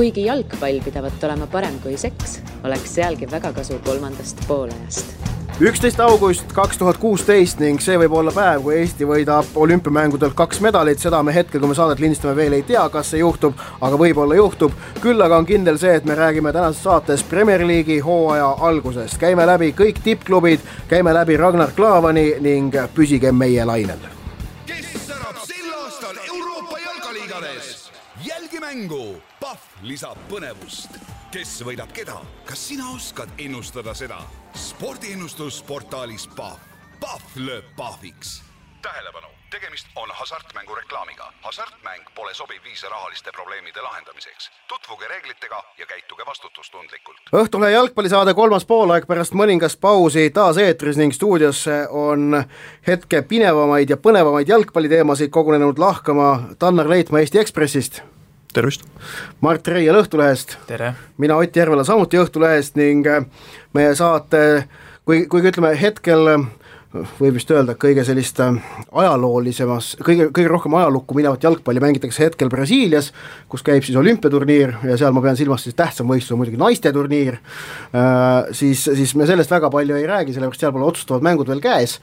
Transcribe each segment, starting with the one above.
kuigi jalgpall pidavat olema parem kui seks, oleks sealgi väga kasu kolmandast poolajast üksteist august kaks tuhat kuusteist ning see võib olla päev, kui Eesti võidab olümpiamängudelt kaks medalit, seda me hetkel, kui me saadet lindistame, veel ei tea, kas see juhtub, aga võib-olla juhtub. küll aga on kindel see, et me räägime tänases saates Premier League'i hooaja algusest, käime läbi kõik tippklubid, käime läbi Ragnar Klavani ning püsige meie lainel. kes särab sel aastal Euroopa jalkaliigades? jälgi mängu, lisab põnevust kes võidab keda, kas sina oskad ennustada seda? spordiennustus portaalis Pahv, Pahv lööb pahviks. tähelepanu, tegemist on hasartmängu reklaamiga. hasartmäng pole sobiv viis rahaliste probleemide lahendamiseks. tutvuge reeglitega ja käituge vastutustundlikult. Õhtulehe jalgpallisaade kolmas poolaeg pärast mõningast pausi taas eetris ning stuudiosse on hetke pinevamaid ja põnevamaid jalgpalliteemasid kogunenud lahkama Tannar Leitmaa Eesti Ekspressist tervist! Mart Reiel Õhtulehest. mina Ott Järvela samuti Õhtulehest ning äh, meie saate, kui, kuigi ütleme hetkel äh, võib vist öelda, kõige sellist äh, ajaloolisemas, kõige, kõige rohkem ajalukku minevat jalgpalli mängitakse hetkel Brasiilias, kus käib siis olümpiaturniir ja seal ma pean silmas siis tähtsam võistlus on muidugi naiste turniir, siis, siis me sellest väga palju ei räägi, sellepärast seal pole otsustavad mängud veel käes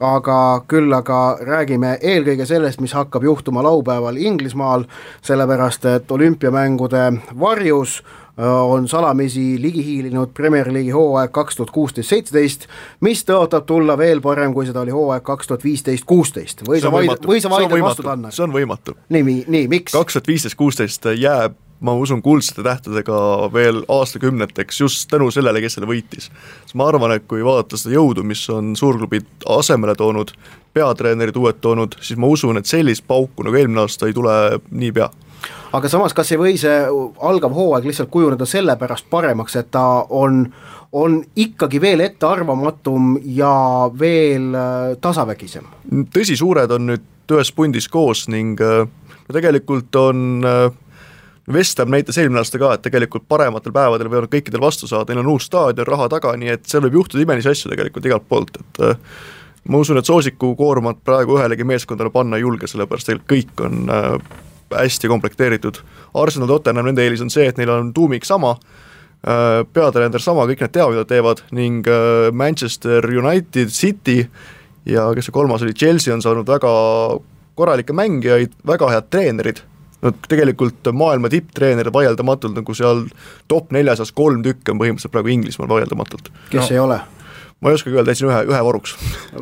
aga küll aga räägime eelkõige sellest, mis hakkab juhtuma laupäeval Inglismaal, sellepärast et olümpiamängude varjus äh, on salamisi ligi hiilinud Premier League'i hooaeg kaks tuhat kuusteist, seitseteist, mis tõotab tulla veel parem, kui seda oli hooaeg kaks tuhat viisteist, kuusteist. või sa vaid-, või sa vaidled vastu, Tannar? see on võimatu. nii, nii, miks? kaks tuhat viisteist, kuusteist jääb ma usun, kuldsete tähtedega veel aastakümneteks just tänu sellele, kes selle võitis. sest ma arvan, et kui vaadata seda jõudu, mis on suurklubid asemele toonud, peatreenerid uued toonud, siis ma usun, et sellist pauku nagu eelmine aasta ei tule niipea aga samas, kas ei või see algav hooaeg lihtsalt kujuneda sellepärast paremaks, et ta on, on ikkagi veel ettearvamatum ja veel äh, tasavägisem? tõsi, suured on nüüd ühes pundis koos ning äh, tegelikult on äh, West Ham näitas eelmine aasta ka, et tegelikult parematel päevadel võivad kõikidel vastu saada, neil on uus staadion, raha taga, nii et seal võib juhtuda imelisi asju tegelikult igalt poolt, et äh, ma usun, et soosikukoormat praegu ühelegi meeskondale panna ei julge, sellepärast tegelikult kõik on äh, hästi komplekteeritud. Arsenal, Tottenham, nende eelis on see, et neil on tuumik sama äh,, peatreener sama, kõik nad teavad, mida teevad ning Manchester United, City ja kes see kolmas oli, Chelsea on saanud väga korralikke mängijaid, väga head treenerid no tegelikult maailma tipptreenerid vaieldamatult nagu seal top nelja seas kolm tükki on põhimõtteliselt praegu Inglismaal vaieldamatult. kes no. ei ole? ma ei oskagi öelda, jätsin ühe, ühe varuks.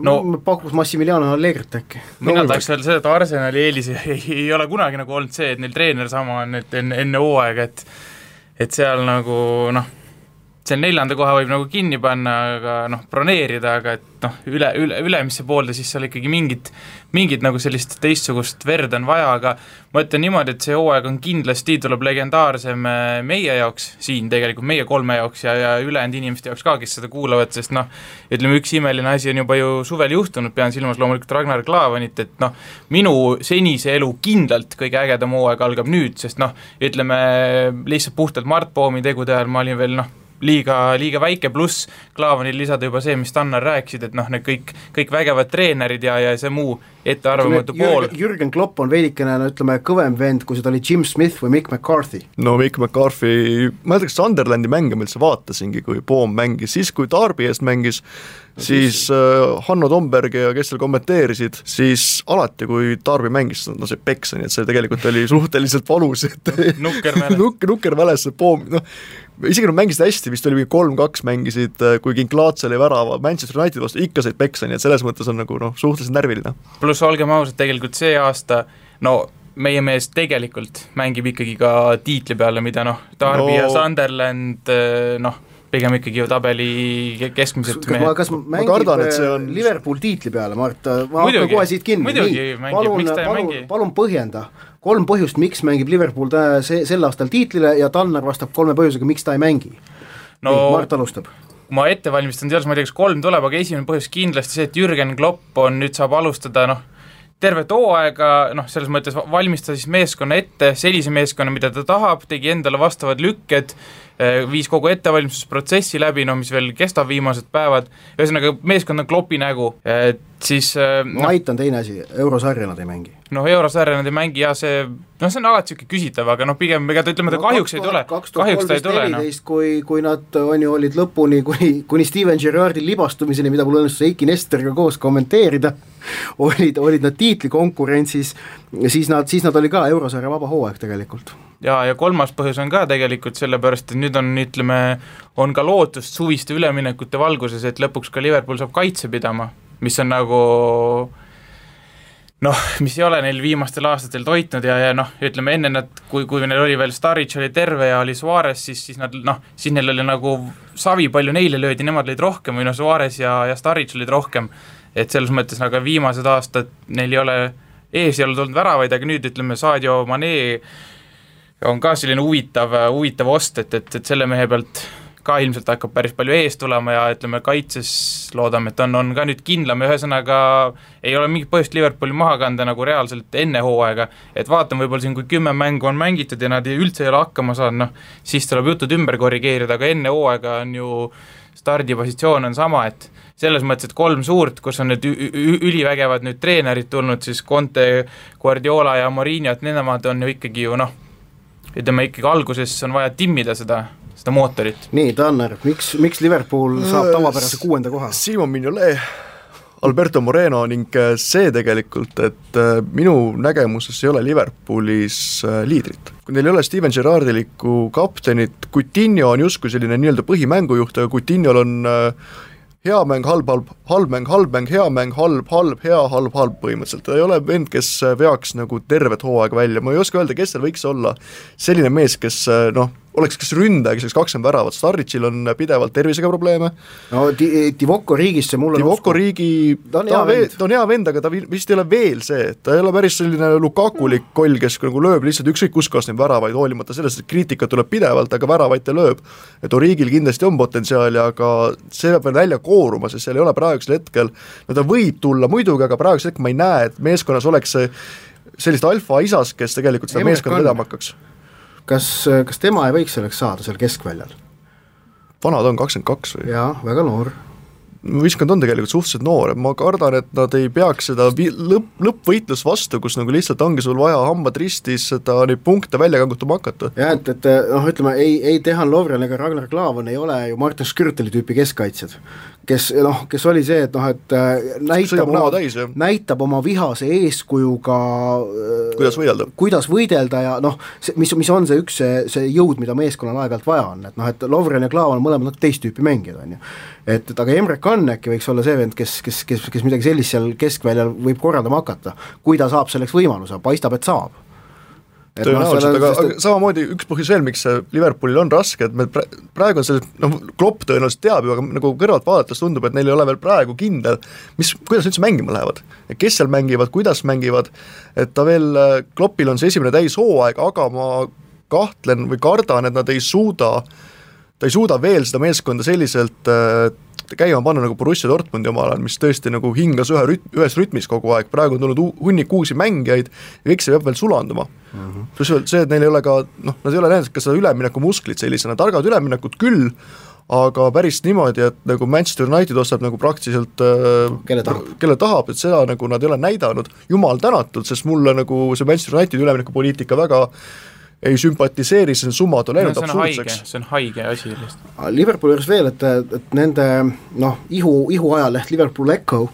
no pakuks Massimiliano Allegrit äkki. mina no, tahaks öelda seda, et Arsenali eelis ei, ei ole kunagi nagu olnud see, et neil treener sama on, et enne, enne hooaega, et et seal nagu noh, seal neljanda koha võib nagu kinni panna, aga noh, broneerida, aga et noh, üle, üle, ülemisse poolde siis seal ikkagi mingit, mingit nagu sellist teistsugust verd on vaja, aga ma ütlen niimoodi, et see hooaeg on kindlasti, tuleb legendaarsem äh, meie jaoks siin tegelikult, meie kolme jaoks ja, ja ülejäänud inimeste jaoks ka, kes seda kuulavad, sest noh, ütleme, üks imeline asi on juba ju suvel juhtunud, pean silmas loomulikult Ragnar Klavanit, et noh, minu senise elu kindlalt kõige ägedam hooaeg algab nüüd, sest noh, ütleme lihtsalt puhtalt Mart Poomi tegude ajal ma olin veel noh, liiga, liiga väike, pluss Klaavanil lisada juba see, mis Tannar rääkisid, et noh, need kõik, kõik vägevad treenerid ja, ja see muu ettearvamatu pool. Jürgen Klopp on veidikene no ütleme, kõvem vend, kui seda oli Jim Smith või Mick McCarthy. no Mick McCarthy, ma ei tea, kas Sunderlandi mänge ma üldse vaatasingi, kui Poom mängis, siis kui Darby eest mängis, siis äh, Hanno Tomberg ja kes seal kommenteerisid, siis alati, kui Darby mängis, no see peksa, nii et see tegelikult oli suhteliselt valus, et nukker mäles Nuk-, nukker mäles, see Poom, noh, isegi nad mängisid hästi, vist oli mingi kolm-kaks mängisid, äh, kui Kinklaats oli värava Manchester Unitedi vastu, ikka said peksa, nii et selles mõttes on nagu noh, suhteliselt närviline. pluss olgem ausad, tegelikult see aasta no meie mees tegelikult mängib ikkagi ka tiitli peale, mida noh, Darby no. ja Sunderland äh, noh, pigem ikkagi ju tabeli keskmised kas ma, kas mängib ma kardan, on... Liverpool tiitli peale, Mart, ma hakkan kohe siit kinni, nii, palun, palun, palun põhjenda, kolm põhjust, miks mängib Liverpool tä-, see, sel aastal tiitlile ja Tannar vastab kolme põhjusega, miks ta ei mängi. no nii, Mart alustab. ma ette valmistan selles, ma ei tea, kas kolm tuleb, aga esimene põhjus kindlasti see, et Jürgen Klopp on, nüüd saab alustada noh, tervet hooaega noh, selles mõttes valmistas meeskonna ette sellise meeskonna, mida ta tahab, tegi endale vastavad lükked, eh, viis kogu ettevalmistusprotsessi läbi, no mis veel kestab viimased päevad, ühesõnaga meeskond on klopi nägu, et siis no, Ait on teine asi, eurosarja nad ei mängi. noh, eurosarja nad ei mängi ja see, noh, see on alati niisugune küsitav, aga noh, pigem ega ta ütleme, ta no, kahjuks 2000, ei tule, kahjuks ta ei tule, noh. kui, kui nad on ju, olid lõpuni, kuni, kuni Steven Gerrardi libastumiseni, mida mul õnnestus Eiki Nestoriga koos kommenteerida, olid, olid nad tiitlikonkurentsis, siis nad, siis nad oli ka eurosarja vaba hooaeg tegelikult ja, ja kolmas põhjus on ka tegelikult sellepärast, et nüüd on, ütleme, on ka lootust suviste üleminekute valguses, et lõpuks ka Liverpool saab kaitse pidama mis on nagu noh, mis ei ole neil viimastel aastatel toitnud ja, ja noh, ütleme enne nad, kui, kui neil oli veel Staric oli terve ja oli Suarez, siis, siis nad noh, siis neil oli nagu savi, palju neile löödi, nemad lõid rohkem või noh, Suarez ja, ja Staric olid rohkem. Et selles mõttes nagu viimased aastad neil ei ole, ees ei ole tulnud väravaid, aga nüüd ütleme, Sadio Mane on ka selline huvitav, huvitav ost, et, et, et selle mehe pealt ka ilmselt hakkab päris palju ees tulema ja ütleme, kaitses loodame, et on, on ka nüüd kindlam. Ja ühesõnaga ei ole mingit põhjust Liverpooli maha kanda nagu reaalselt enne hooaega, et vaatame võib-olla siin, kui kümme mängu on mängitud ja nad ei, üldse ei ole hakkama saanud, noh, siis tuleb jutud ümber korrigeerida, aga enne hooaega on ju stardipositsioon on sama, et selles mõttes, et kolm suurt, kus on need ülivägevad nüüd treenerid tulnud, siis Conte, Guardiola ja Mourinho, et nemad on ju ikkagi ju noh, ütleme ikkagi alguses on vaja timmida seda seda mootorit. nii, Tanner, miks, miks Liverpool saab tavapärase kuuenda koha? Simon Mignolet, Alberto Moreno ning äh, see tegelikult, et äh, minu nägemuses ei ole Liverpoolis äh, liidrit. kui neil ei ole Steven Gerrardilikku kaptenit, Coutinho on justkui selline nii-öelda põhimängujuht, aga Coutinhol on hea mäng, halb, halb, halb mäng, halb mäng, hea mäng, halb, halb, hea, halb, halb põhimõtteliselt, ta ei ole vend, kes veaks nagu tervet hooaega välja, ma ei oska öelda, kes seal võiks olla selline mees, kes noh, oleks kas ründaja, kes oleks kakskümmend väravat, Starritšil on pidevalt tervisega probleeme. no Di-, Divoko riigist see mul on Divoko usku. riigi, ta on hea vend, ta on hea vend, aga ta vist ei ole veel see, ta ei ole päris selline Lukakulik koll, kes nagu lööb lihtsalt ükskõik kuskohast neid väravaid, hoolimata sellest, et kriitikat tuleb pidevalt, aga väravaid ta lööb. et Origil kindlasti on potentsiaali, aga see peab veel välja kooruma, sest seal ei ole praegusel hetkel, no ta võib tulla muidugi, aga praegusel hetkel ma ei näe, et meeskonnas oleks see sellist alfaisast, kes tegelikult seda meeskonda vedama hakkaks kas, kas tema ei võiks selleks saada seal keskväljal? vana ta on, kakskümmend kaks või? jaa, väga noor võistkond on tegelikult suhteliselt noor, ma kardan, et nad ei peaks seda vi-, lõpp, lõppvõitlust vastu, kus nagu lihtsalt ongi sul vaja hambad ristis seda, neid punkte välja kangutama hakata. jah, et, et noh, ütleme ei, ei Tehan Lovren ega Ragnar Klavan ei ole ju Martin Skürteli tüüpi keskkaitsjad kes noh, kes oli see, et noh, et äh, näitab oma, näitab oma vihase eeskujuga äh, kuidas võidelda. kuidas võidelda ja noh, mis, mis on see üks, see, see jõud, mida meeskonnal aeg-ajalt vaja on, et noh, et Lovren ja Klaav on mõlemad noh, teist tüüpi mängijad, on ju. Et, et aga Emre Kann äkki võiks olla see vend, kes, kes, kes, kes midagi sellist seal keskväljal võib korraldama hakata, kui ta saab selleks võimaluse, paistab, et saab tõenäoliselt, aga, aga samamoodi üks põhjus veel, miks see Liverpoolil on raske, et me praegu on see, noh, Klopp tõenäoliselt teab ju, aga nagu kõrvalt vaadates tundub, et neil ei ole veel praegu kindel, mis, kuidas üldse mängima lähevad. kes seal mängivad, kuidas mängivad, et ta veel, Kloppil on see esimene täishooaeg, aga ma kahtlen või kardan, et nad ei suuda, ta ei suuda veel seda meeskonda selliselt äh, käima panna nagu Borussia Dortmundi omal ajal, mis tõesti nagu hingas ühe rüt-, ühes rütmis kogu aeg, praegu on tulnud hunnik uusi mängijaid ja kõik see peab veel sulanduma. Mm -hmm.. pluss veel see, et neil ei ole ka noh, nad ei ole näidanud ka seda üleminekumusklit sellisena, targad üleminekud küll, aga päris niimoodi, et nagu Manchester United ostab nagu praktiliselt äh, kelle tahab, kelle tahab, et seda nagu nad ei ole näidanud, jumal tänatud, sest mulle nagu see Manchester Unitedi üleminekupoliitika väga ei sümpatiseeri, see summad on läinud no, absurdseks. see on haige asi lihtsalt. Liverpooli juures veel, et, et nende noh, ihu, ihuajaleht Liverpool Echo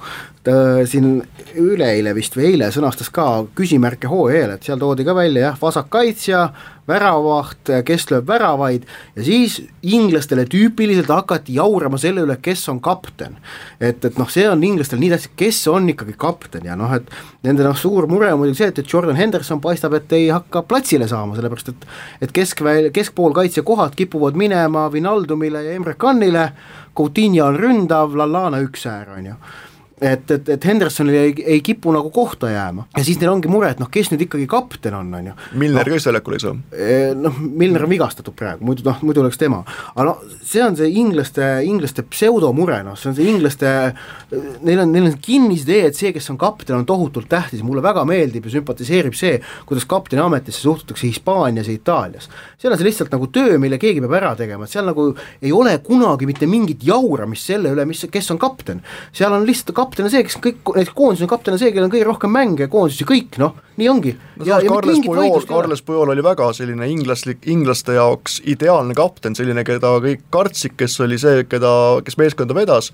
siin üleeile vist või eile sõnastas ka küsimärke hooajal, et seal toodi ka välja jah, vasakkaitsja, väravaht, kes lööb väravaid ja siis inglastele tüüpiliselt hakati jaurama selle üle, kes on kapten. et, et noh, see on inglastel nii tähtis, kes on ikkagi kapten ja noh, et nende noh, suur mure on muidugi see, et, et Jordan Henderson paistab, et ei hakka platsile saama, sellepärast et et keskväl-, keskpoolkaitse kohad kipuvad minema Vinaldumile ja Emre Canile, Coutinho on ründav, Lallana üks äär, on ju et, et, et Hendersonil ei, ei kipu nagu kohta jääma ja siis neil ongi mure, et noh, kes nüüd ikkagi kapten on, on ju. Milner ka vist väljakule ei saa. noh, Milner on vigastatud praegu, muidu noh, muidu oleks tema, aga no see on see inglaste, inglaste pseudomure, noh, see on see inglaste, neil on, neil on kinnisidee, et see, kes on kapten, on tohutult tähtis mulle väga meeldib ja sümpatiseerib see, kuidas kapteni ametisse suhtutakse Hispaanias ja Itaalias. seal on see lihtsalt nagu töö, mille keegi peab ära tegema, et seal nagu ei ole kunagi mitte mingit jauramist selle üle, mis, kes on kapten. seal on lihtsalt kapten kapten on see, kes kõik, näiteks koondise kapten on see, kellel on kõige rohkem mänge koondises ja kõik noh, nii ongi. no Carles Puyol, Carles Puyol oli väga selline inglaslik, inglaste jaoks ideaalne kapten, selline, keda kõik kartsid, kes oli see, keda, kes meeskonda vedas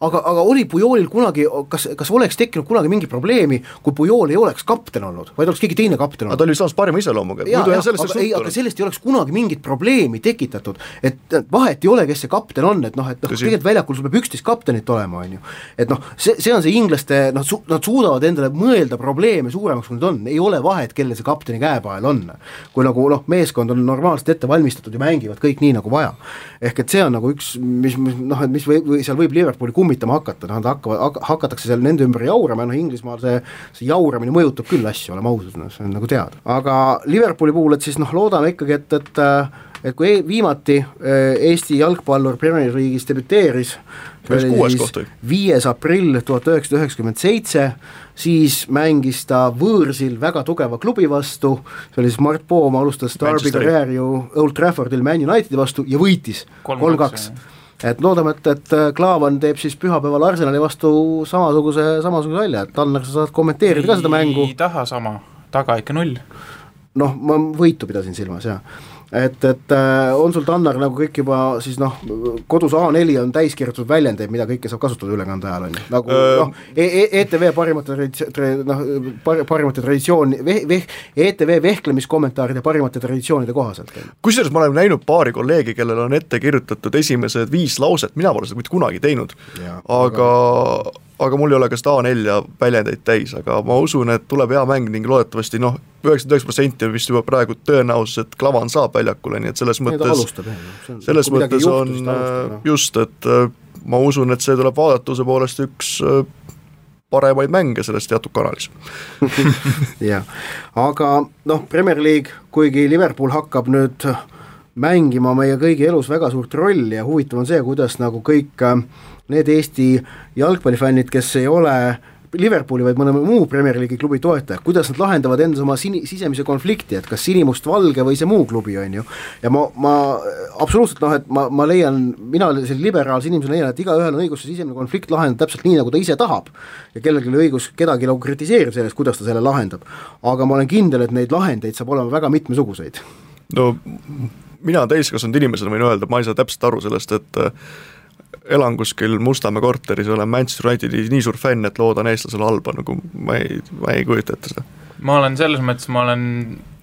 aga, aga oli Pujolil kunagi, kas, kas oleks tekkinud kunagi mingi probleemi, kui Pujol ei oleks kapten olnud, vaid oleks keegi teine kapten olnud? ta oli samas parima iseloomuga, muidu jah, sellest ei, aga sellest ei oleks kunagi mingit probleemi tekitatud, et vahet ei ole, kes see kapten on, et noh, et noh, tegelikult väljakul sul peab üksteist kaptenit olema, on ju. et noh, see, see on see inglaste, noh su-, nad suudavad endale mõelda probleeme suuremaks, kui need on, ei ole vahet, kellel see kapteni käepael on. kui nagu noh, meeskond on normaalselt ette valmistatud ja mängivad kõik nii, nagu vaja. ehk et see on nagu üks, mis, mis noh, et mis või, või seal võib Liverpooli kummi kummitama hakata, noh nad hakkavad, hakatakse seal nende ümber jaurama ja noh, Inglismaal see, see jauramine mõjutab küll asju, oleme ausad, noh see on nagu teada. aga Liverpooli puhul, et siis noh, loodame ikkagi, et, et et kui e-, viimati äh, Eesti jalgpallur Premier League'is debüteeris, viies aprill tuhat üheksasada üheksakümmend seitse, siis mängis ta võõrsil väga tugeva klubi vastu, see oli siis Mart Poom, alustas Derby karjääri ju Old Traffordil Man Unitedi vastu ja võitis kolm-kaks et loodame, et, et äh, Klaavan teeb siis pühapäeval Arsenali vastu samasuguse, samasuguse välja, et Tanner, sa saad kommenteerida ka seda mängu. ei taha sama, taga ikka null. noh, ma võitu pidasin silmas, jaa et, et äh, on sul, Tannar, nagu kõik juba siis noh, kodus A4 on täis kirjutatud väljendeid, mida kõike saab kasutada ülekande ajal, on ju, nagu öö... noh e, e, ETV parimate traditsioon, noh par, parimate traditsioon, veh-, veh-, ETV vehklemiskommentaarid ja parimate traditsioonide kohaselt. kusjuures ma olen näinud paari kolleegi, kellel on ette kirjutatud esimesed viis lauset, mina pole seda mitte kunagi teinud, aga, aga aga mul ei ole ka seda A4 väljendeid täis, aga ma usun, et tuleb hea mäng ning loodetavasti noh, üheksakümmend üheksa protsenti on vist juba praegu tõenäosus, et Klavan saab väljakule, nii et selles mõttes, selles mõttes on juhtus, äh, just, et äh, ma usun, et see tuleb vaadatuse poolest üks äh, paremaid mänge selles teatud kanalis. Jah, aga noh, Premier League, kuigi Liverpool hakkab nüüd mängima meie kõigi elus väga suurt rolli ja huvitav on see, kuidas nagu kõik need Eesti jalgpallifännid, kes ei ole Liverpooli, vaid mõne muu Premier League'i klubi toetajad, kuidas nad lahendavad endas oma sini, sisemise konflikti, et kas sinimustvalge või see muu klubi, on ju. ja ma, ma absoluutselt noh, et ma, ma leian, mina sellise liberaalse inimesena leian, et igaühel on õigus see sisemine konflikt lahendada täpselt nii, nagu ta ise tahab. ja kellelgi ei ole õigus kedagi nagu kritiseerida sellest, kuidas ta selle lahendab. aga ma olen kindel, et neid lahendeid saab olema väga mitmesuguseid. no mina täiskasvanud inimesena võin öelda, ma ei saa täpselt aru sellest, et elan kuskil Mustamäe korteris olen Manchester Unitedi nii suur fänn, et loodan eestlasele halba, nagu ma ei, ma ei kujuta ette seda. ma olen selles mõttes, ma olen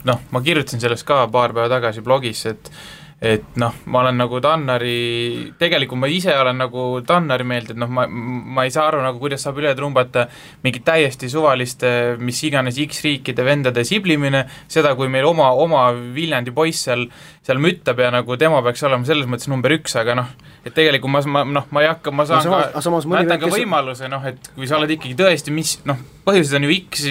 noh, ma kirjutasin sellest ka paar päeva tagasi blogis, et et noh, ma olen nagu Tannari, tegelikult ma ise olen nagu Tannari meelt, et noh, ma, ma ei saa aru nagu, kuidas saab üle trumbata mingit täiesti suvaliste, mis iganes X-riikide vendade siblimine, seda, kui meil oma, oma Viljandi poiss seal, seal müttab ja nagu tema peaks olema selles mõttes number üks, aga noh, et tegelikult ma, ma noh, ma ei hakka, ma saan samas, ka, ma jätan ka võimaluse noh, et kui sa oled ikkagi tõesti, mis noh, põhjused on ju X,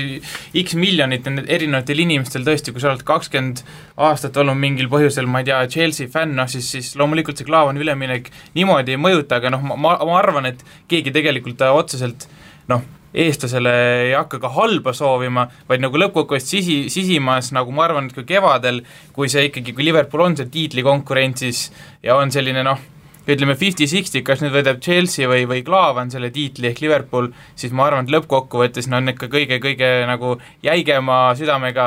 X miljonit erinevatel inimestel tõesti, kui sa oled kakskümmend aastat olnud mingil põhjusel, ma ei tea, Chelsea fänn, noh siis, siis loomulikult see Klaavani üleminek niimoodi ei mõjuta, aga noh, ma, ma arvan, et keegi tegelikult otseselt noh, eestlasele ei hakka ka halba soovima, vaid nagu lõppkokkuvõttes sisi, sisimas, nagu ma arvan, et ka kevadel, kui see ikkagi, kui Liverpool on seal tiitlikonkurentsis ja on selline noh, ütleme fifty-sixty, kas nüüd võidab Chelsea või, või Klaavan selle tiitli ehk Liverpool, siis ma arvan, et lõppkokkuvõttes no on ikka kõige-kõige nagu jäigema südamega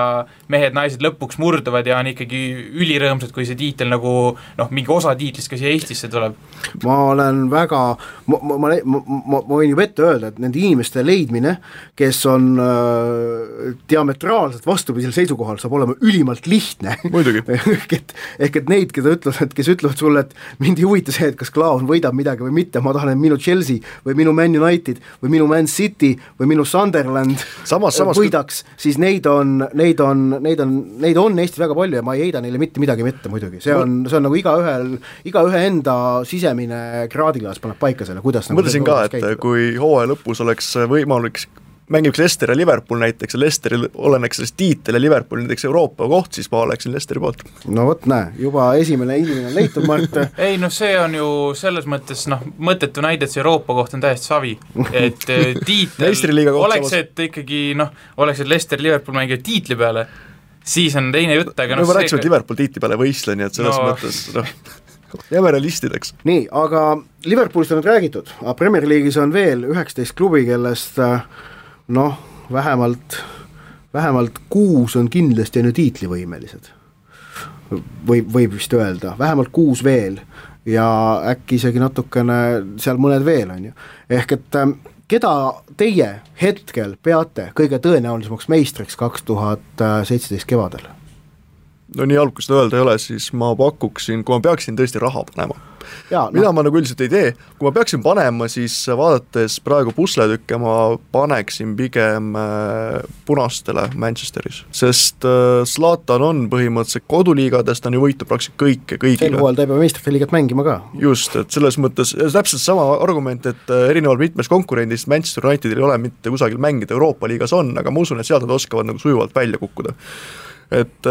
mehed-naised lõpuks murduvad ja on ikkagi ülirõõmsad, kui see tiitel nagu noh, mingi osa tiitlist ka siia Eestisse tuleb. ma olen väga, ma, ma, ma, ma, ma, ma võin juba ette öelda, et nende inimeste leidmine, kes on äh, diametraalselt vastupidisel seisukohal, saab olema ülimalt lihtne. muidugi ehk et, ehk et neid, keda ütlevad, kes ütlevad sulle, et mind ei huvita see, see, et kas Klaas võidab midagi või mitte, ma tahan, et minu Chelsea või minu Man United või minu Man City või minu Sunderland Samas- samas- võidaks, siis neid on, neid on, neid on, neid on Eestis väga palju ja ma ei heida neile mitte midagi ette muidugi, see on, see on nagu igaühel, igaühe enda sisemine kraadiklaas paneb paika selle, kuidas nagu mõtlesin ka, et kui hooaja lõpus oleks võimalik mängiks Leicester ja Liverpool näiteks ja Leicesteril oleneks sellest tiitel ja Liverpool näiteks Euroopa koht, siis ma oleksin Leicesteri poolt. no vot, näe, juba esimene inimene on leitud, Mart ei noh, see on ju selles mõttes noh, mõttetu näide, et see Euroopa koht on täiesti savi, et eh, tiitel oleks, et ikkagi noh, oleks, et Leicester, Liverpool mängivad tiitli peale, siis on teine jutt, aga no noh me rääkisime, et Liverpool tiitli peale ei võistle, nii et selles No. no. mõttes noh, jääme realistideks. nii, aga Liverpoolist on nüüd räägitud, aga Premier League'is on veel üheksateist klubi, kellest äh, noh, vähemalt, vähemalt kuus on kindlasti on ju tiitlivõimelised. võib, võib vist öelda, vähemalt kuus veel ja äkki isegi natukene seal mõned veel, on ju. ehk et ähm, keda teie hetkel peate kõige tõenäolisemaks meistriks kaks tuhat seitseteist kevadel? no nii halb, kui seda öelda ei ole, siis ma pakuksin, kui ma peaksin tõesti raha panema, mida ma nagu üldiselt ei tee, kui ma peaksin panema, siis vaadates praegu pusletükke, ma paneksin pigem äh, punastele Manchesteris, sest äh, Zlatan on põhimõtteliselt koduliigades, ta on ju võitnud praktiliselt kõike, sel kõigile. hooajal ta ei pea meistrite liigat mängima ka. just, et selles mõttes täpselt sama argument, et äh, erinevalt mitmest konkurendist Manchester Unitedil ei ole mitte kusagil mängida, Euroopa liigas on, aga ma usun, et sealt nad oskavad nagu sujuvalt välja kukkuda. et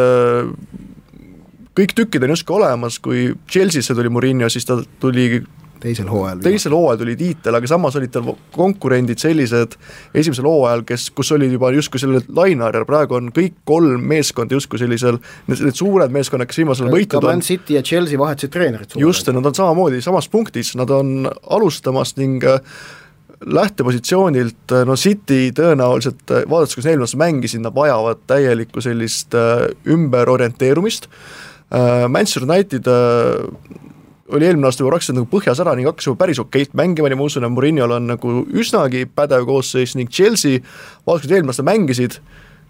kõik tükid on justkui olemas, kui Chelsea'sse tuli Murillo, siis ta tuli teisel hooajal. teisel hooajal tuli tiitel, aga samas olid tal konkurendid sellised esimesel hooajal, kes, kus olid juba justkui selle laineharjal, praegu on kõik kolm meeskonda justkui sellisel, need, need suured meeskonnad, kes viimasel ajal võitnud Man on, City ja Chelsea vahetasid treenerit. just, nad on samamoodi samas punktis, nad on alustamas ning äh, lähtepositsioonilt, äh, no City tõenäoliselt, äh, vaadates, kuidas nad eelmine aasta mängisid, nad vajavad täielikku sellist äh, ümberorienteerumist, Manchester United oli eelmine aasta juba praktiliselt nagu põhjas ära ning hakkas juba päris okeilt mängima ja ma usun, et Murinol on nagu üsnagi pädev koosseis ning Chelsea, vaadates, kuidas eelmine aasta mängisid,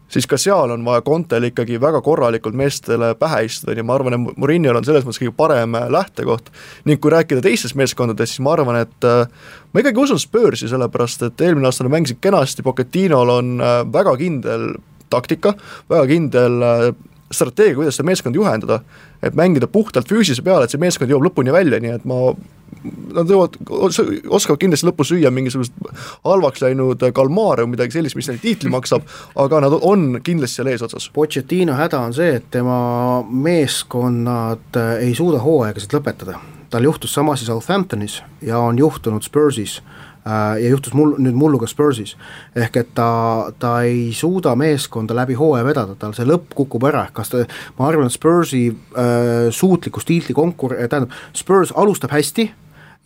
siis ka seal on vaja Contel ikkagi väga korralikult meestele pähe istuda ja ma arvan, et Murinol on selles mõttes kõige parem äh, lähtekoht. ning kui rääkida teistest meeskondadest, siis ma arvan, et äh, ma ikkagi usun Spursi, sellepärast et eelmine aasta nad mängisid kenasti, Pochettinol on äh, väga kindel taktika, väga kindel äh, strateegia, kuidas seda meeskonda juhendada, et mängida puhtalt füüsilise peale, et see meeskond jõuab lõpuni välja, nii et ma Nad jõuavad, oskavad kindlasti lõpus süüa mingisugust halvaks läinud kalmaare või midagi sellist, mis neile tiitli maksab, aga nad on kindlasti seal eesotsas. Pochettino häda on see, et tema meeskonnad äh, ei suuda hooaegasid lõpetada. tal juhtus sama asi Southamptonis ja on juhtunud Spursis ja juhtus mul nüüd mullu ka Spursis. ehk et ta, ta ei suuda meeskonda läbi hooaja vedada, tal see lõpp kukub ära, ehk kas ta, ma arvan, et Spursi äh, suutlikkus tiitli konkur-, tähendab, Spurs alustab hästi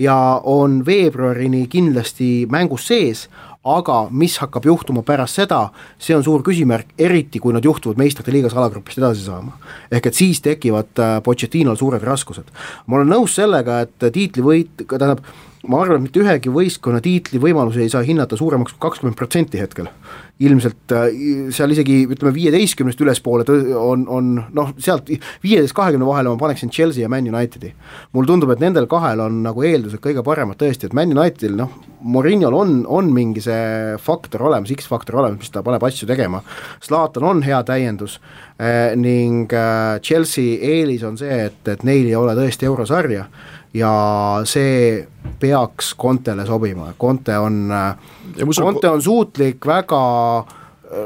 ja on veebruarini kindlasti mängus sees, aga mis hakkab juhtuma pärast seda, see on suur küsimärk, eriti kui nad juhtuvad meistrite liigas alagrupist edasi saama. ehk et siis tekivad äh, Pochettinol suured raskused. ma olen nõus sellega, et tiitlivõit, tähendab, ma arvan, et mitte ühegi võistkonna tiitli võimalusi ei saa hinnata suuremaks kui kakskümmend protsenti hetkel. ilmselt äh, seal isegi ütleme viieteistkümnest ülespoole on, on noh, sealt viieteist, kahekümne vahele ma paneksin Chelsea ja Man Unitedi. mulle tundub, et nendel kahel on nagu eeldused kõige paremad tõesti, et Man Unitedil noh, Murinol on, on mingi see faktor olemas, X-faktor olemas, mis ta paneb asju tegema. Zlatan on hea täiendus eh, ning eh, Chelsea eelis on see, et, et neil ei ole tõesti eurosarja ja see peaks Contele sobima, Conte on, Conte on suutlik väga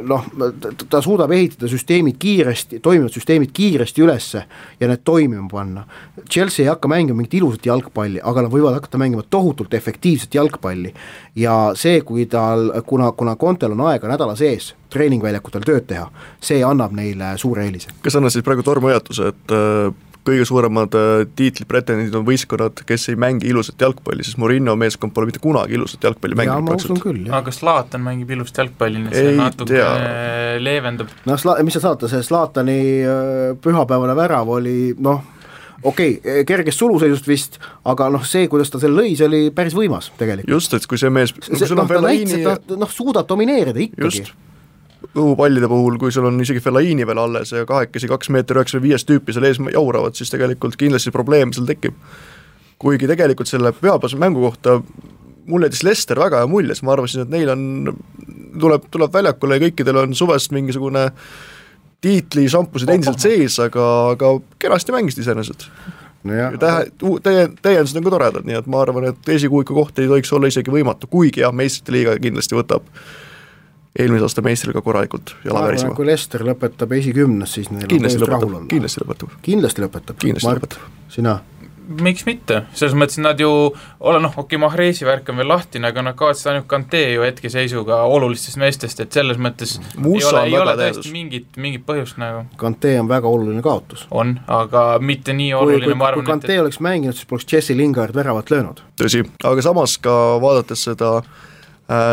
noh, ta suudab ehitada süsteemid kiiresti, toimivad süsteemid kiiresti ülesse ja need toimima panna. Chelsea ei hakka mängima mingit ilusat jalgpalli, aga nad võivad hakata mängima tohutult efektiivset jalgpalli. ja see, kui tal, kuna, kuna Contel on aega nädala sees treeningväljakutel tööd teha, see annab neile suure eelise. kas annan siis praegu tormhoiatuse, et äh, kõige suuremad äh, tiitlipretendendid on võistkonnad, kes ei mängi ilusat jalgpalli, sest Murillo meeskond pole mitte kunagi ilusat jalgpalli ja mänginud ma usun praktiliselt. küll, jah. aga Zlatan mängib ilusat jalgpalli, nii et see Ei natuke tea. leevendab. noh, Sla-, mis sa saate, see Zlatani äh, pühapäevane värav oli noh, okei okay,, kergest suluseisust vist, aga noh, see, kuidas ta selle lõi, see oli päris võimas tegelikult. just, et kui see mees, see, noh, on ta näitas, et ta noh, suudab domineerida ikkagi õhupallide puhul, kui sul on isegi Fellaini veel alles ja kahekesi kaks meeter üheksakümne viies tüüpi seal ees jauravad, siis tegelikult kindlasti probleem seal tekib. kuigi tegelikult selle pühapäevase mängu kohta mulle jättis Lester väga hea mulje, sest ma arvasin, et neil on, tuleb, tuleb väljakule ja kõikidel on suvest mingisugune tiitlišampused endiselt sees, aga, aga kenasti mängisid iseenesest. Ja tähe, täie, täiendused on ka toredad, nii et ma arvan, et esikuuiku koht ei tohiks olla isegi võimatu, kuigi jah, meistrite liiga kindlasti võtab eelmise aasta meistriga korralikult jala ma arvan, värisema. kui Lester lõpetab esikümnes, siis neil kindlasti on põhjust rahul lõpetab, olla. kindlasti lõpetab. kindlasti lõpetab. Kindlasti Mart, lõpetab. sina? miks mitte, selles mõttes nad ju, ole noh, okei okay,, Mahrezi värk on veel lahtine, aga nad kaotasid ainult Kante ju hetkeseisuga olulistest meestest, et selles mõttes Musa ei ole, ei ole tõesti mingit, mingit põhjust nagu, Kante on väga oluline kaotus. on, aga mitte nii kui, oluline, kui, ma kui arvan, Kante et, oleks mänginud, siis poleks Jesse Lingard väravat löönud. tõsi, aga samas ka vaadates seda äh,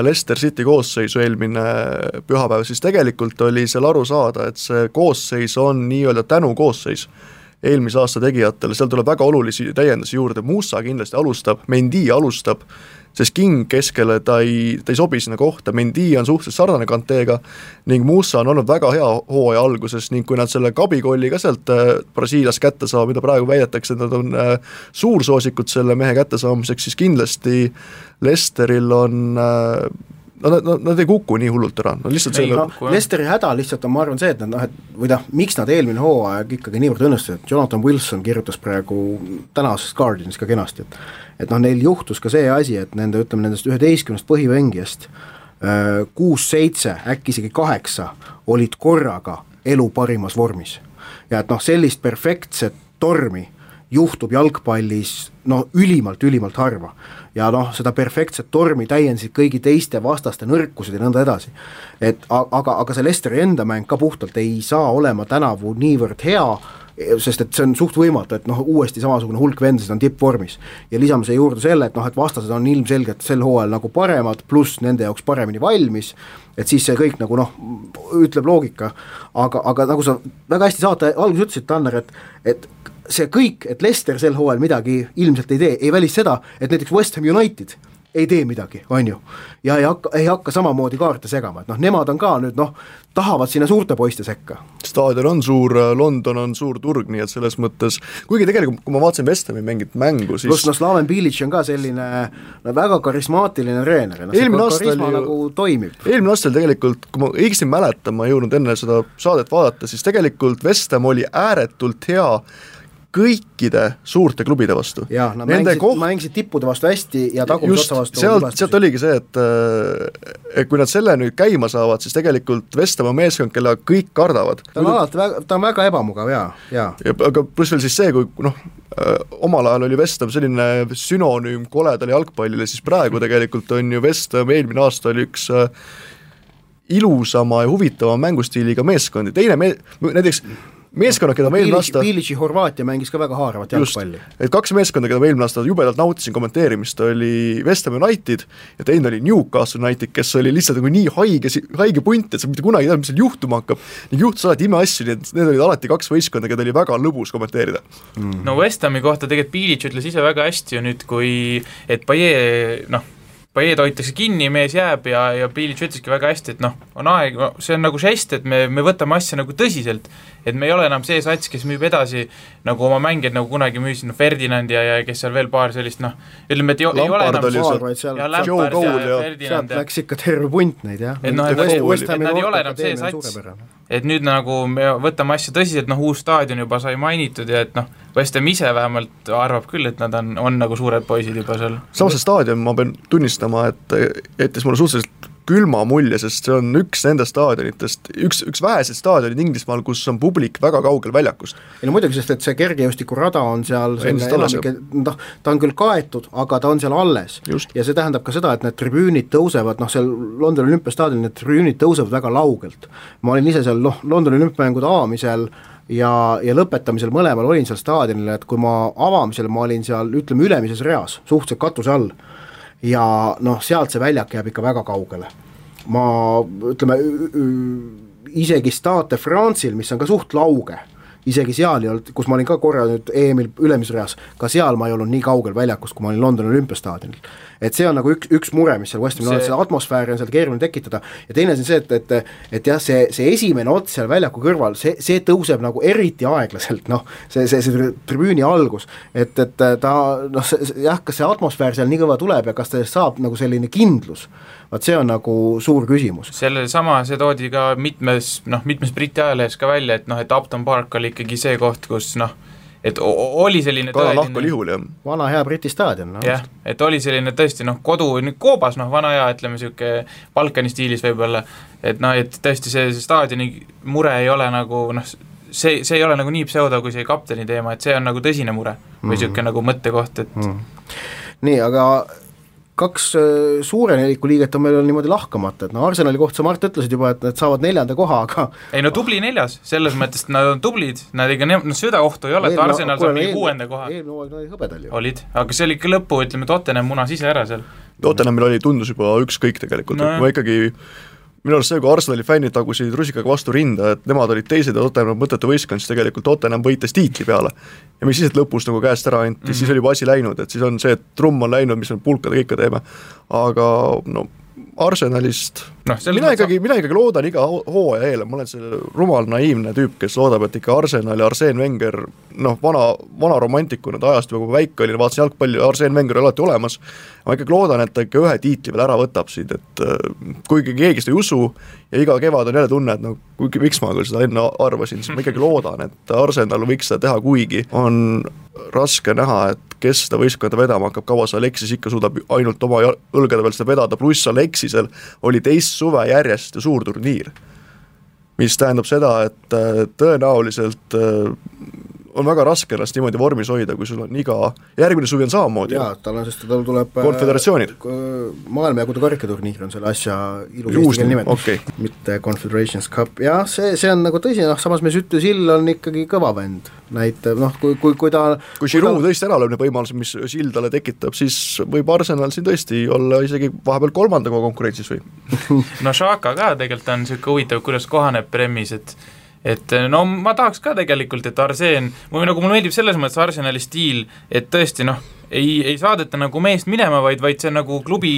Leicester City koosseisu eelmine pühapäev, siis tegelikult oli seal aru saada, et see koosseis on nii-öelda tänukoosseis eelmise aasta tegijatele, seal tuleb väga olulisi täiendusi juurde, Musa kindlasti alustab, Mendi alustab, sest King keskele ta ei, ta ei sobi sinna kohta, Mendi on suhteliselt sarnane Kanteega ning Musa on olnud väga hea hooaja alguses ning kui nad selle kabikolli ka sealt äh, Brasiiliast kätte saavad, mida praegu väidetakse, et nad on äh, suursoosikud selle mehe kättesaamiseks, siis kindlasti Lesteril on äh, Nad, nad, nad ei kuku nii hullult ära, nad lihtsalt Ei, selle noh, Lesteri häda lihtsalt on, ma arvan, see, et nad noh, et või noh, miks nad eelmine hooaeg ikkagi niivõrd õnnestusid, Jonathan Wilson kirjutas praegu tänases Guardianis ka kenasti, et et noh, neil juhtus ka see asi, et nende, ütleme nendest üheteistkümnest põhimängijast äh, kuus-seitse, äkki isegi kaheksa olid korraga elu parimas vormis. ja et noh, sellist perfektset tormi juhtub jalgpallis no ülimalt, ülimalt harva. ja noh, seda perfektset tormi täiendasid kõigi teiste vastaste nõrkused ja nõnda edasi. et aga, aga see Lesteri enda mäng ka puhtalt ei saa olema tänavu niivõrd hea, sest et see on suht võimatu, et noh, uuesti samasugune hulk vendasid on tippvormis. ja lisame siia juurde selle, et noh, et vastased on ilmselgelt sel hooajal nagu paremad, pluss nende jaoks paremini valmis, et siis see kõik nagu noh, ütleb loogika, aga, aga nagu sa väga hästi saate alguses ütlesid, Tanner, et, et see kõik, et Leicester sel hooajal midagi ilmselt ei tee, ei välista seda, et näiteks West Ham United ei tee midagi, on ju. ja ei hakka, ei hakka samamoodi kaarte segama, et noh, nemad on ka nüüd noh, tahavad sinna suurte poiste sekka. staadion on suur, London on suur turg, nii et selles mõttes, kuigi tegelikult kui ma vaatasin West Hami mingit mängu, siis pluss noh, Slaven Bilic on ka selline no väga karismaatiline treener noh, see aasta karisma ju- nagu toimib. eelmine aastal tegelikult, kui ma õigesti mäletan, ma ei jõudnud enne seda saadet vaadata, siis tegelikult West Ham oli ääretult hea kõikide suurte klubide vastu. jah, nad Nende mängisid koht- mängisid tippude vastu hästi ja tagumise otsa vastu sealt, sealt oligi see, et äh, et kui nad selle nüüd käima saavad, siis tegelikult West Ham on meeskond, kelle kõik kardavad. ta on alati väga, ta on väga ebamugav ja, ja ja aga pluss veel siis see, kui noh, omal ajal oli West Ham selline sünonüüm koledale jalgpallile, siis praegu tegelikult on ju West Ham, eelmine aasta oli üks äh, ilusama ja huvitava mängustiiliga meeskondi, teine me-, näiteks meeskonnad, keda ma eelmine aasta Bilici Horvaatia mängis ka väga haaravat jalgpalli. et kaks meeskonda, keda ma eelmine aasta jubedalt nautisin kommenteerimist, oli West Ham United ja teine oli Newcastle United, kes oli lihtsalt nagu nii haige, haige punt, et sa mitte kunagi ei teadnud, mis seal juhtuma hakkab. ning juhtus alati imeasju, nii et need olid alati kaks võistkonda, keda oli väga lõbus kommenteerida. no West Hami kohta tegelikult Bilic ütles ise väga hästi ju nüüd, kui et Paie noh, Paieed hoitakse kinni, mees jääb ja, ja Bilic ütleski väga hästi, et noh, on aeg, see on nagu žest, et me, me võtame asja nagu tõsiselt. et me ei ole enam see sats, kes müüb edasi nagu oma mängijaid, nagu kunagi müüsid, noh Ferdinand ja, ja kes seal veel paar sellist noh, ütleme, et ei, ei ole Lampard enam seal- seal, ja Lampard ja, ja Ferdinand ja läks ikka terve punt neid jah. Et noh, et West et Hami nad ei ole enam see sats. et nüüd nagu me võtame asja tõsiselt, noh uus staadion juba sai mainitud ja et noh, West Ham ise vähemalt arvab küll, et nad on, on nagu suured poisid juba seal. samas see staadion, ma pean tunnistama, et jättis mulle suhteliselt külma mulje, sest see on üks nendest staadionitest, üks, üks väheseid staadionid Inglismaal, kus on publik väga kaugel väljakust. ei no muidugi, sest et see kergejõustikurada on seal enamike, noh, ta on küll kaetud, aga ta on seal alles. Ja see tähendab ka seda, et need tribüünid tõusevad, noh seal Londoni olümpiastaadionil need tribüünid tõusevad väga laugelt. ma olin ise seal noh, Londoni olümpiamängude avamisel ja, ja lõpetamisel mõlemal olin seal staadionil, et kui ma avamisel ma olin seal ütleme ülemises reas, suhteliselt katuse all, ja noh, sealt see väljak jääb ikka väga kaugele. ma ütleme, isegi Stade France'il, mis on ka suht lauge, isegi seal ei olnud, kus ma olin ka korra nüüd EM-il ülemises reas, ka seal ma ei olnud nii kaugel väljakust, kui ma olin Londoni olümpiastaadionil. et see on nagu üks, üks mure, mis seal West Hamil on, et seda atmosfääri on seal keeruline tekitada ja teine asi on see, et, et et jah, see, see esimene ots seal väljaku kõrval, see, see tõuseb nagu eriti aeglaselt, noh, see, see, see tribüüni algus, et, et ta noh, jah, kas see atmosfäär seal nii kõva tuleb ja kas sellest saab nagu selline kindlus, vaat see on nagu suur küsimus. sellesama, see toodi ka mitmes, noh, mitmes Briti ajalehes ka välja, et noh, et Upton Park oli ikkagi see koht, kus noh, et oli selline Kala lahk oli ihul, jah. vana hea Briti staadion, noh. jah, et oli selline tõesti noh, kodu, nüüd koobas noh, vana hea, ütleme niisugune Balkani stiilis võib-olla, et noh, et tõesti see, see staadioni mure ei ole nagu noh, see, see ei ole nagu nii pseudo kui see kapteni teema, et see on nagu tõsine mure või niisugune mm -hmm. nagu mõttekoht, et mm. -hmm. nii, aga kaks äh, suure neliku liiget on meil niimoodi lahkamata, et no Arsenali kohta sa, Mart, ütlesid juba, et nad saavad neljanda koha, aga ei no tubli neljas, selles mõttes, et nad on tublid, nad ikka, noh südaohtu ei ole, et Arsenal saab mingi kuuenda koha. eelmine hooaeg nad olid hõbedal ju. olid, aga see oli ikka lõpu, ütleme, Tottenham munas ise ära seal. Tottenhamil oli, tundus juba ükskõik tegelikult no,, ma ikkagi minu arust see, kui Arsenali fännid tagusid rusikaga vastu rinda, et nemad olid teised ja Tottenham mõttetu võistkond, siis tegelikult Tottenham võitis tiitli peale. ja mis siis, et lõpus nagu käest ära anti mm, -hmm. siis oli juba asi läinud, et siis on see, et trumm on läinud, mis me pulkadega ikka teeme, aga no Arsenalist. No, mina ikkagi, mina ikkagi loodan iga hooaja eel, ma olen see rumal naiivne tüüp, kes loodab, et ikka Arsenal ja Arsene Wenger noh, vana, vana romantikuna ta ajast kui väike olin, vaatasin jalgpalli, Arsene Wenger oli alati olemas, ma ikkagi loodan, et ta ikka ühe tiitli veel ära võtab siit, et äh, kuigi keegi seda ei usu ja iga kevad on jälle tunne, et no kuigi, miks ma küll seda enne arvasin, siis ma ikkagi loodan, et Arsenal võiks seda teha, kuigi on raske näha, et kes seda võistkonda vedama hakkab, kaua see Alexis ikka suudab ainult oma õlgade peal seda vedada, pluss Alexisel oli teist suve järjest ju suur turniir. mis tähendab seda, et äh, tõenäoliselt äh, on väga raske ennast niimoodi vormis hoida, kui sul on iga, järgmine suvi on samamoodi. jaa, tal on, sest tal tuleb konföderatsioonid. maailmajagude karikaturniir on selle asja ilus eestikeelne nimetus okay., mitte Confederations Cup, jah, see, see on nagu tõsi, noh samas me Sütü Sill on ikkagi kõva vend, näitab noh, kui, kui, kui ta kui Giroud ta... tõesti ära lööb need võimalused, mis Sill talle tekitab, siis võib Arsenal siin tõesti olla isegi vahepeal kolmandaga konkurentsis või no Šaka ka tegelikult on niisugune huvitav, kuidas kohaneb Premis, et et no ma tahaks ka tegelikult, et Arsen, või nagu mulle meeldib selles mõttes Arsenali stiil, et tõesti noh, ei, ei saadeta nagu meest minema, vaid, vaid see nagu klubi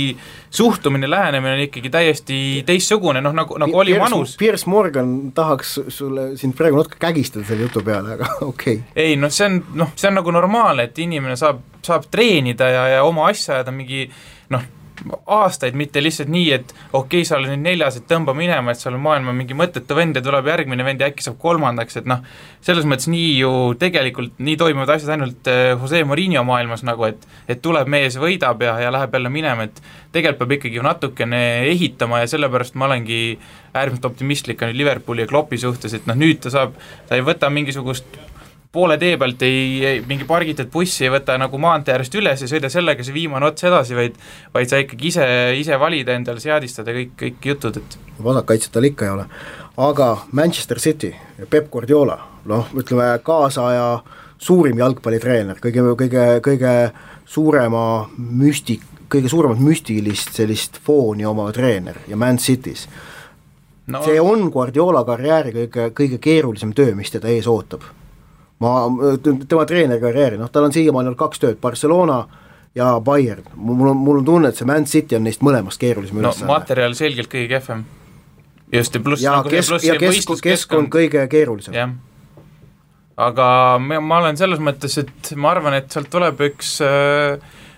suhtumine, lähenemine on ikkagi täiesti teistsugune, noh nagu, nagu oli Piers, Manus. Piers Morgan tahaks sulle sind praegu natuke kägistada selle jutu peale, aga okei okay.. ei noh, see on noh, see on nagu normaalne, et inimene saab, saab treenida ja, ja oma asja ajada mingi noh, aastaid, mitte lihtsalt nii, et okei okay,, sa oled nüüd neljas, et tõmba minema, et seal on maailma mingi mõttetu vend ja tuleb järgmine vend ja äkki saab kolmandaks, et noh, selles mõttes nii ju tegelikult, nii toimuvad asjad ainult eh, Jose Murillo maailmas nagu, et et tuleb mees, võidab ja, ja läheb jälle minema, et tegelikult peab ikkagi natukene ehitama ja sellepärast ma olengi äärmiselt optimistlik nüüd Liverpooli ja Kloppi suhtes, et noh, nüüd ta saab, ta ei võta mingisugust poole tee pealt ei, ei, mingi pargitud bussi ei võta nagu maantee äärest üles ja sõida sellega see viimane ots edasi, vaid vaid sa ikkagi ise, ise valid endale, seadistad ja kõik, kõik jutud, et vasakkaitset tal ikka ei ole. aga Manchester City ja Peep Guardiola, noh, ütleme kaasaja suurim jalgpallitreener, kõige, kõige, kõige suurema müstik, kõige suuremat müstilist sellist fooni omav treener ja Man City's no. see on Guardiola karjääri kõige, kõige keerulisem töö, mis teda ees ootab ma, tema treenerikarjääri, noh tal on siiamaani olnud kaks tööd, Barcelona ja Bayern, mul on, mul on tunne, et see Man City on neist mõlemast keerulisem no, ülesanne. materjal selgelt kõige kehvem. just, ja pluss ja nagu kesk, ja kesk, keskkond kõige keerulisem. jah. aga ma, ma olen selles mõttes, et ma arvan, et sealt tuleb üks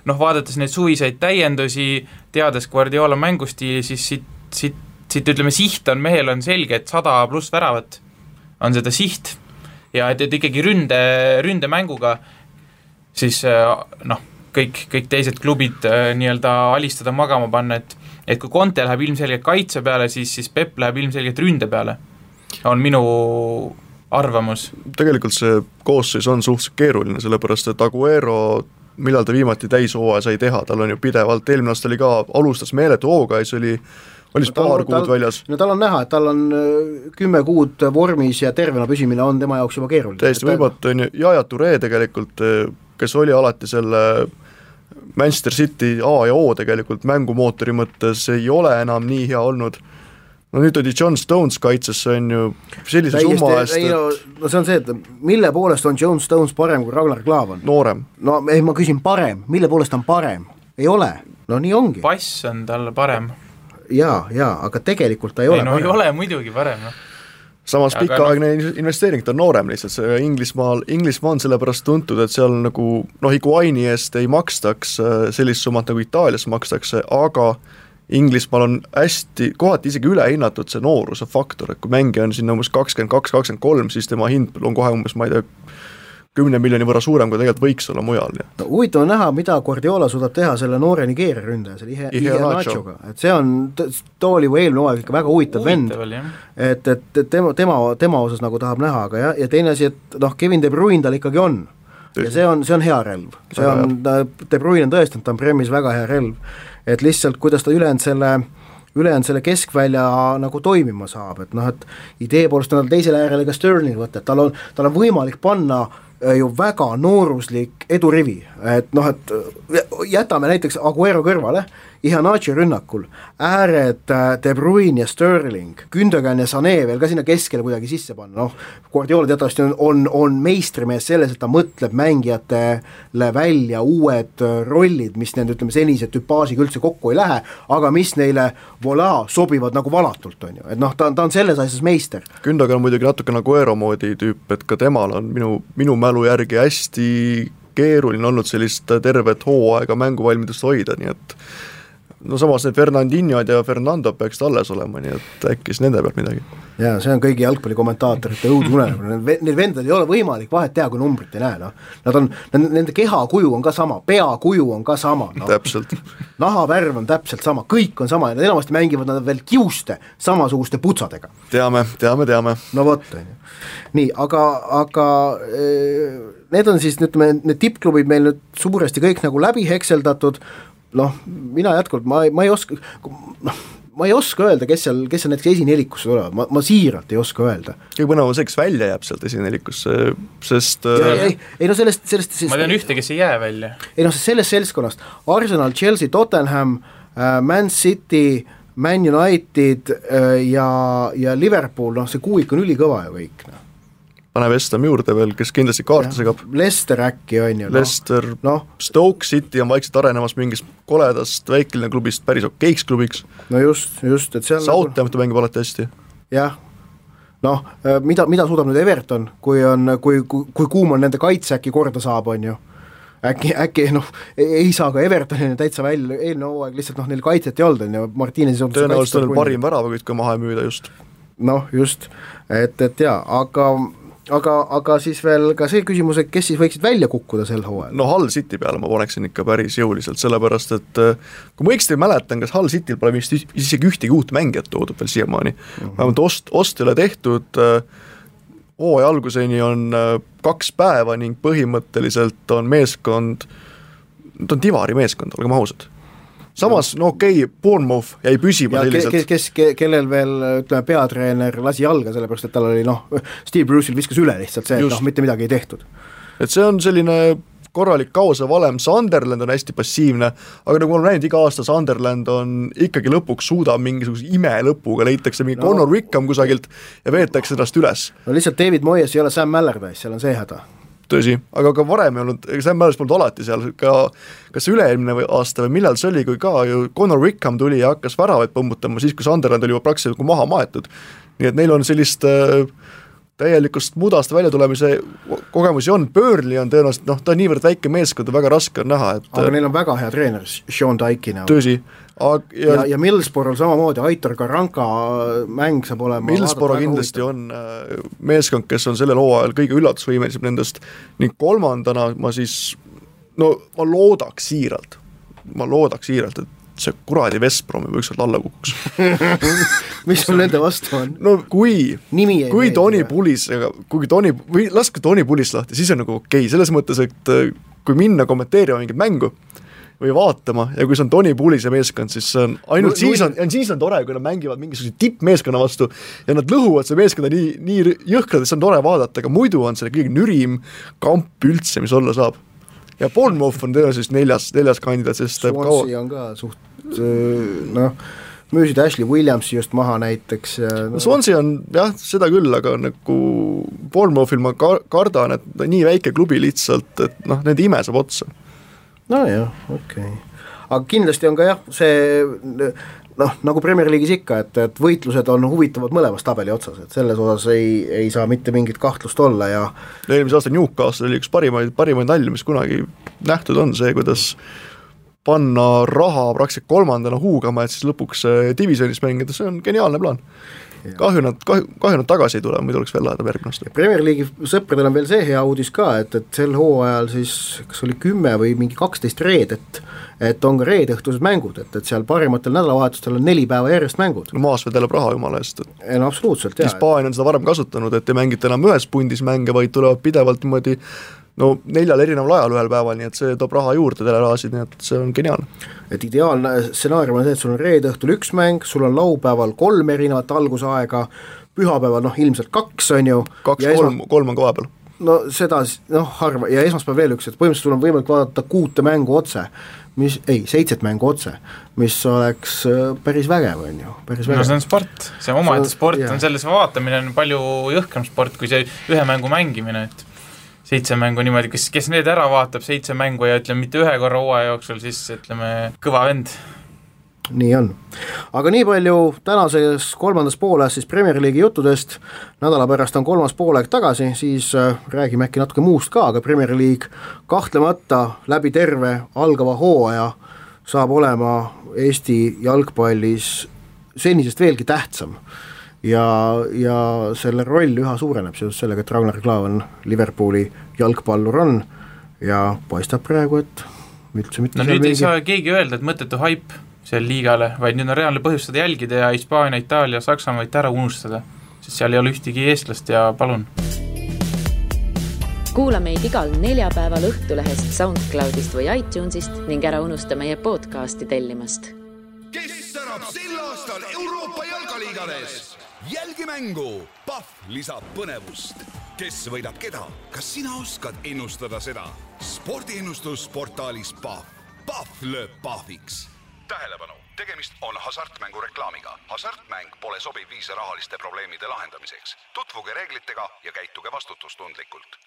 noh, vaadates neid suviseid täiendusi, teades Guardiola mängustiili, siis siit, siit, siit ütleme, siht on, mehel on selge, et sada pluss väravat on seda siht ja et, et ikkagi ründe, ründemänguga siis äh, noh, kõik, kõik teised klubid äh, nii-öelda alistada, magama panna, et et kui Conte läheb ilmselgelt kaitse peale, siis, siis Pepp läheb ilmselgelt ründe peale, on minu arvamus. tegelikult see koosseis on suhteliselt keeruline, sellepärast et Aguero millal ta viimati täishooaja sai teha, tal on ju pidevalt, eelmine aasta oli ka, alustas meeletu hooga ja siis oli oli siis paar kuud tal, väljas. no tal on näha, et tal on äh, kümme kuud vormis ja tervena püsimine on tema jaoks juba keeruline. täiesti võimatu, on ju, Yaya Toure tegelikult, äh, kes oli alati selle Manchester City A ja O tegelikult mängumootori mõttes, ei ole enam nii hea olnud, no nüüd toodi John Stones kaitsesse, on ju, sellise summa eest, et no, no see on see, et mille poolest on John Stones parem kui Ragnar Klavan? noorem. no ei, ma küsin parem, mille poolest ta on parem? ei ole, no nii ongi. pass on tal parem. Jaa, jaa, aga tegelikult ta ei, ei ole no parem. ei ole muidugi parem, noh samas pikaaegne no, investeering, ta on noorem lihtsalt, see Inglismaal, Inglismaa on sellepärast tuntud, et seal nagu noh, Higuaini eest ei makstaks äh, sellist summat, nagu Itaalias makstakse, aga Inglismaal on hästi, kohati isegi ülehinnatud see nooruse faktor, et kui mängija on sinna umbes kakskümmend kaks, kakskümmend kolm, siis tema hind on kohe umbes, ma ei tea, kümne miljoni võrra suurem, kui tegelikult võiks olla mujal. no huvitav on näha, mida Guardiola suudab teha selle noore Nigeeria ründaja, selle Ihe, Ihe Nachoga, et see on, too oli ju eelmine hooaeg ikka väga huvitav, huvitav vend, et, et, et tema, tema, tema osas nagu tahab näha, aga jah, ja teine asi, et noh, Kevin De Bruyne tal ikkagi on. Ja see on, see on hea relv, see on, De Bruyne on tõestanud, ta on Premis väga hea relv. Et lihtsalt kuidas ta ülejäänud selle ülejäänud selle keskvälja nagu toimima saab, et noh, et idee poolest on tal teisele äärele ka Sterling võtta, et tal on, tal on võimalik panna äh, ju väga nooruslik edurivi, et noh, et äh, jätame näiteks Aguero kõrvale Ihanachi rünnakul, ääred äh, De Bruyne ja Sterling, Gündogan ja Sané veel ka sinna keskele kuidagi sisse panna, noh, Guardiola teatavasti on, on, on meistrimees selles, et ta mõtleb mängijatele välja uued äh, rollid, mis nende ütleme, senise tüpaažiga üldse kokku ei lähe, aga mis neile voilà, sobivad nagu valatult, on ju, et noh, ta on, ta on selles asjas meister. Gündogan on muidugi natuke nagu Eero moodi tüüp, et ka temal on minu, minu mälu järgi hästi keeruline olnud sellist tervet hooaega mänguvalmidust hoida, nii et no samas need Fernandinhod ja Fernando peaksid alles olema, nii et äkki siis nende pealt midagi. jaa, see on kõigi jalgpallikommentaatorite õudunelm, need vendadel ei ole võimalik vahet teha, kui numbrit ei näe, noh. Nad on, nende kehakuju on ka sama, peakuju on ka sama no.. täpselt. nahavärv on täpselt sama, kõik on sama ja nad enamasti mängivad nad veel kiuste samasuguste putsadega. teame, teame, teame. no vot, on ju. nii, aga, aga eh, need on siis ütleme, need tippklubid meil nüüd suuresti kõik nagu läbi hekseldatud, noh, mina jätkuvalt, ma, ma ei oska, noh, ma ei oska öelda, kes seal, kes seal näiteks esinelikusse tulevad, ma, ma siiralt ei oska öelda. kõige põnevam on see, kes välja jääb sealt esinelikusse, sest ja, äh, ei, ei no sellest, sellest ma tean ühte, kes ei jää välja. ei noh, sellest seltskonnast, Arsenal, Chelsea, Tottenham äh,, Man City, Man United äh, ja, ja Liverpool, noh see kuuik on ülikõva ju kõik, noh pane West Ham juurde veel, kes kindlasti kaarte segab. Lester äkki on ju. Noh. Lester no., Stoke City on vaikselt arenemas mingist koledast väikelinna klubist päris okeiks klubiks. no just, just, et seal Southampton nagu... mängib alati hästi. jah, noh, äh, mida, mida suudab nüüd Everton, kui on, kui, kui, kui kuum on nende kaitse äkki korda saab, on ju äkki, äkki noh, ei saa ka Evertonini täitsa välja, eelmine hooaeg lihtsalt noh, neil kaitset ei olnud, on ju, ei olnud tõenäoliselt on parim väravakütt, kui maha müüda just. noh, just, et, et jaa, aga aga, aga siis veel ka see küsimus, et kes siis võiksid välja kukkuda sel hooajal? no Hull City peale ma paneksin ikka päris jõuliselt, sellepärast et äh, kui ma õigesti mäletan, kas Hull Cityl pole vist isegi ühtegi uut mängijat toodud veel siiamaani mm -hmm., vähemalt ost, ost ei ole tehtud, äh, hooaja alguseni on äh, kaks päeva ning põhimõtteliselt on meeskond, ta on divari meeskond, olgem ausad samas no okei okay,, Bournemouth jäi püsima ja selliselt. kes, kes, kellel veel ütleme, peatreener lasi jalga, sellepärast et tal oli noh, Steve Bruce'il viskas üle lihtsalt see, et noh, mitte midagi ei tehtud. et see on selline korralik kaose valem, Sunderland on hästi passiivne, aga nagu me oleme näinud, iga aasta Sunderland on ikkagi lõpuks suudab mingisuguse imelõpuga, leitakse mingi no. Connor Wickham kusagilt ja veetakse ennast üles. no lihtsalt David Moyes ei ole Sam Allardyce, seal on see häda tõsi, aga ka varem ei olnud, ega Sam Maddox polnud alati seal, ka kas üle-eelmine aasta või millal see oli, kui ka ju Connor Wickham tuli ja hakkas väravaid põmmutama siis, kui Sunderland oli juba praktiliselt nagu maha maetud. nii et neil on sellist äh, täielikust mudast väljatulemise kogemusi on, Burnley on tõenäoliselt noh, ta on niivõrd väike meeskond ja väga raske on näha, et aga neil on väga hea treener, Sean Dyke'i näol. tõsi, aga ja, ja, ja Millsborough samamoodi, Aitor Karanka mäng saab olema Millsborough kindlasti on äh, meeskond, kes on sellel hooajal kõige üllatusvõimelisem nendest. Ning kolmandana ma siis no ma loodaks siiralt, ma loodaks siiralt, et see kuradi Veszprom juba ükskord alla kukuks. Mis sul nende vastu on? no kui, kui Toni Pulis, kui Toni, või laske Toni Pulis lahti, siis on nagu okei okay,, selles mõttes, et äh, kui minna kommenteerima mingit mängu, või vaatama ja kui see on Toni Pulise meeskond, siis see on ainult no, siis on, siis on tore, kui nad mängivad mingisuguse tippmeeskonna vastu ja nad lõhuvad seda meeskonda nii, nii jõhkralt, et see on tore vaadata, aga muidu on see kõige nürim kamp üldse, mis olla saab ja Bournemouth on tõenäoliselt neljas, neljas kandidaat, sest Swansea on ka suht noh, müüsid Ashley Williamsi just maha näiteks no Swansea on jah, seda küll, aga nagu Bournemouthil ma ka-, kardan, et nii väike klubi lihtsalt, et noh, nende ime saab otsa. Nojah, okei okay. aga kindlasti on ka jah, see noh, nagu Premier League'is ikka, et, et võitlused on huvitavad mõlemas tabeli otsas, et selles osas ei, ei saa mitte mingit kahtlust olla ja eelmise aasta Newcastle oli üks parimaid, parimaid nalju, mis kunagi nähtud on, see kuidas panna raha praktiliselt kolmandana huugama, et siis lõpuks divisjonis mängida, see on geniaalne plaan kahju nad, kahju, kahju nad tagasi ei tule, muidu oleks veel lahedam järgmine aasta. Premier League'i sõpradel on veel see hea uudis ka, et, et sel hooajal siis kas oli kümme või mingi kaksteist reedet, et on ka reedeõhtused mängud, et, et seal parimatel nädalavahetustel on neli päeva järjest mängud. no maas vedeleb raha jumala eest, et no absoluutselt, jaa. Hispaania on seda varem kasutanud, et ei mängita enam ühes pundis mänge, vaid tulevad pidevalt niimoodi no neljal erineval ajal ühel päeval, nii et see toob raha juurde telerahasid, nii et see on geniaalne. et ideaalne stsenaarium on see, et sul on reede õhtul üks mäng, sul on laupäeval kolm erinevat algusaega, pühapäeval noh, ilmselt kaks, on ju. kaks-kolm, kolm on ka vahepeal no seda noh, harva ja esmaspäev veel üks, et põhimõtteliselt sul on võimalik vaadata kuute mängu otse, mis, ei, seitset mängu otse, mis oleks äh, päris vägev, on ju, päris vägev. no see on sport, see omaette sport on, selles vaatamine on palju jõhkram sport kui see ühe mängu mängimine, et seitse mängu niimoodi, kes, kes need ära vaatab, seitse mängu ja ütleme, mitte ühe korra hooaja jooksul, siis ütleme, kõva vend. Nii on. aga nii palju tänases kolmandas pooles siis Premier League'i juttudest, nädala pärast on kolmas poolaeg tagasi, siis äh, räägime äkki natuke muust ka, aga Premier League kahtlemata läbi terve algava hooaja saab olema Eesti jalgpallis senisest veelgi tähtsam ja, ja selle roll üha suureneb seoses sellega, et Ragnar Klav on Liverpooli jalgpallur on ja paistab praegu, et üldse mitte no nüüd mingi... ei saa keegi öelda, et mõttetu haip seal liigale, vaid nüüd on reaalne põhjus seda jälgida ja Hispaania, Itaalia, Saksamaa ära unustada, sest seal ei ole ühtegi eestlast ja palun. kuula meid igal neljapäeval Õhtulehest, SoundCloudist või iTunesist ning ära unusta meie podcasti tellimast. kes särab sel aastal Euroopa jalkaliigades? Jälgi mängu, Pahv lisab põnevust. kes võidab keda, kas sina oskad ennustada seda? spordiennustus portaalis Pahv. Pahv lööb pahviks. tähelepanu, tegemist on hasartmängu reklaamiga. hasartmäng pole sobiv viis rahaliste probleemide lahendamiseks. tutvuge reeglitega ja käituge vastutustundlikult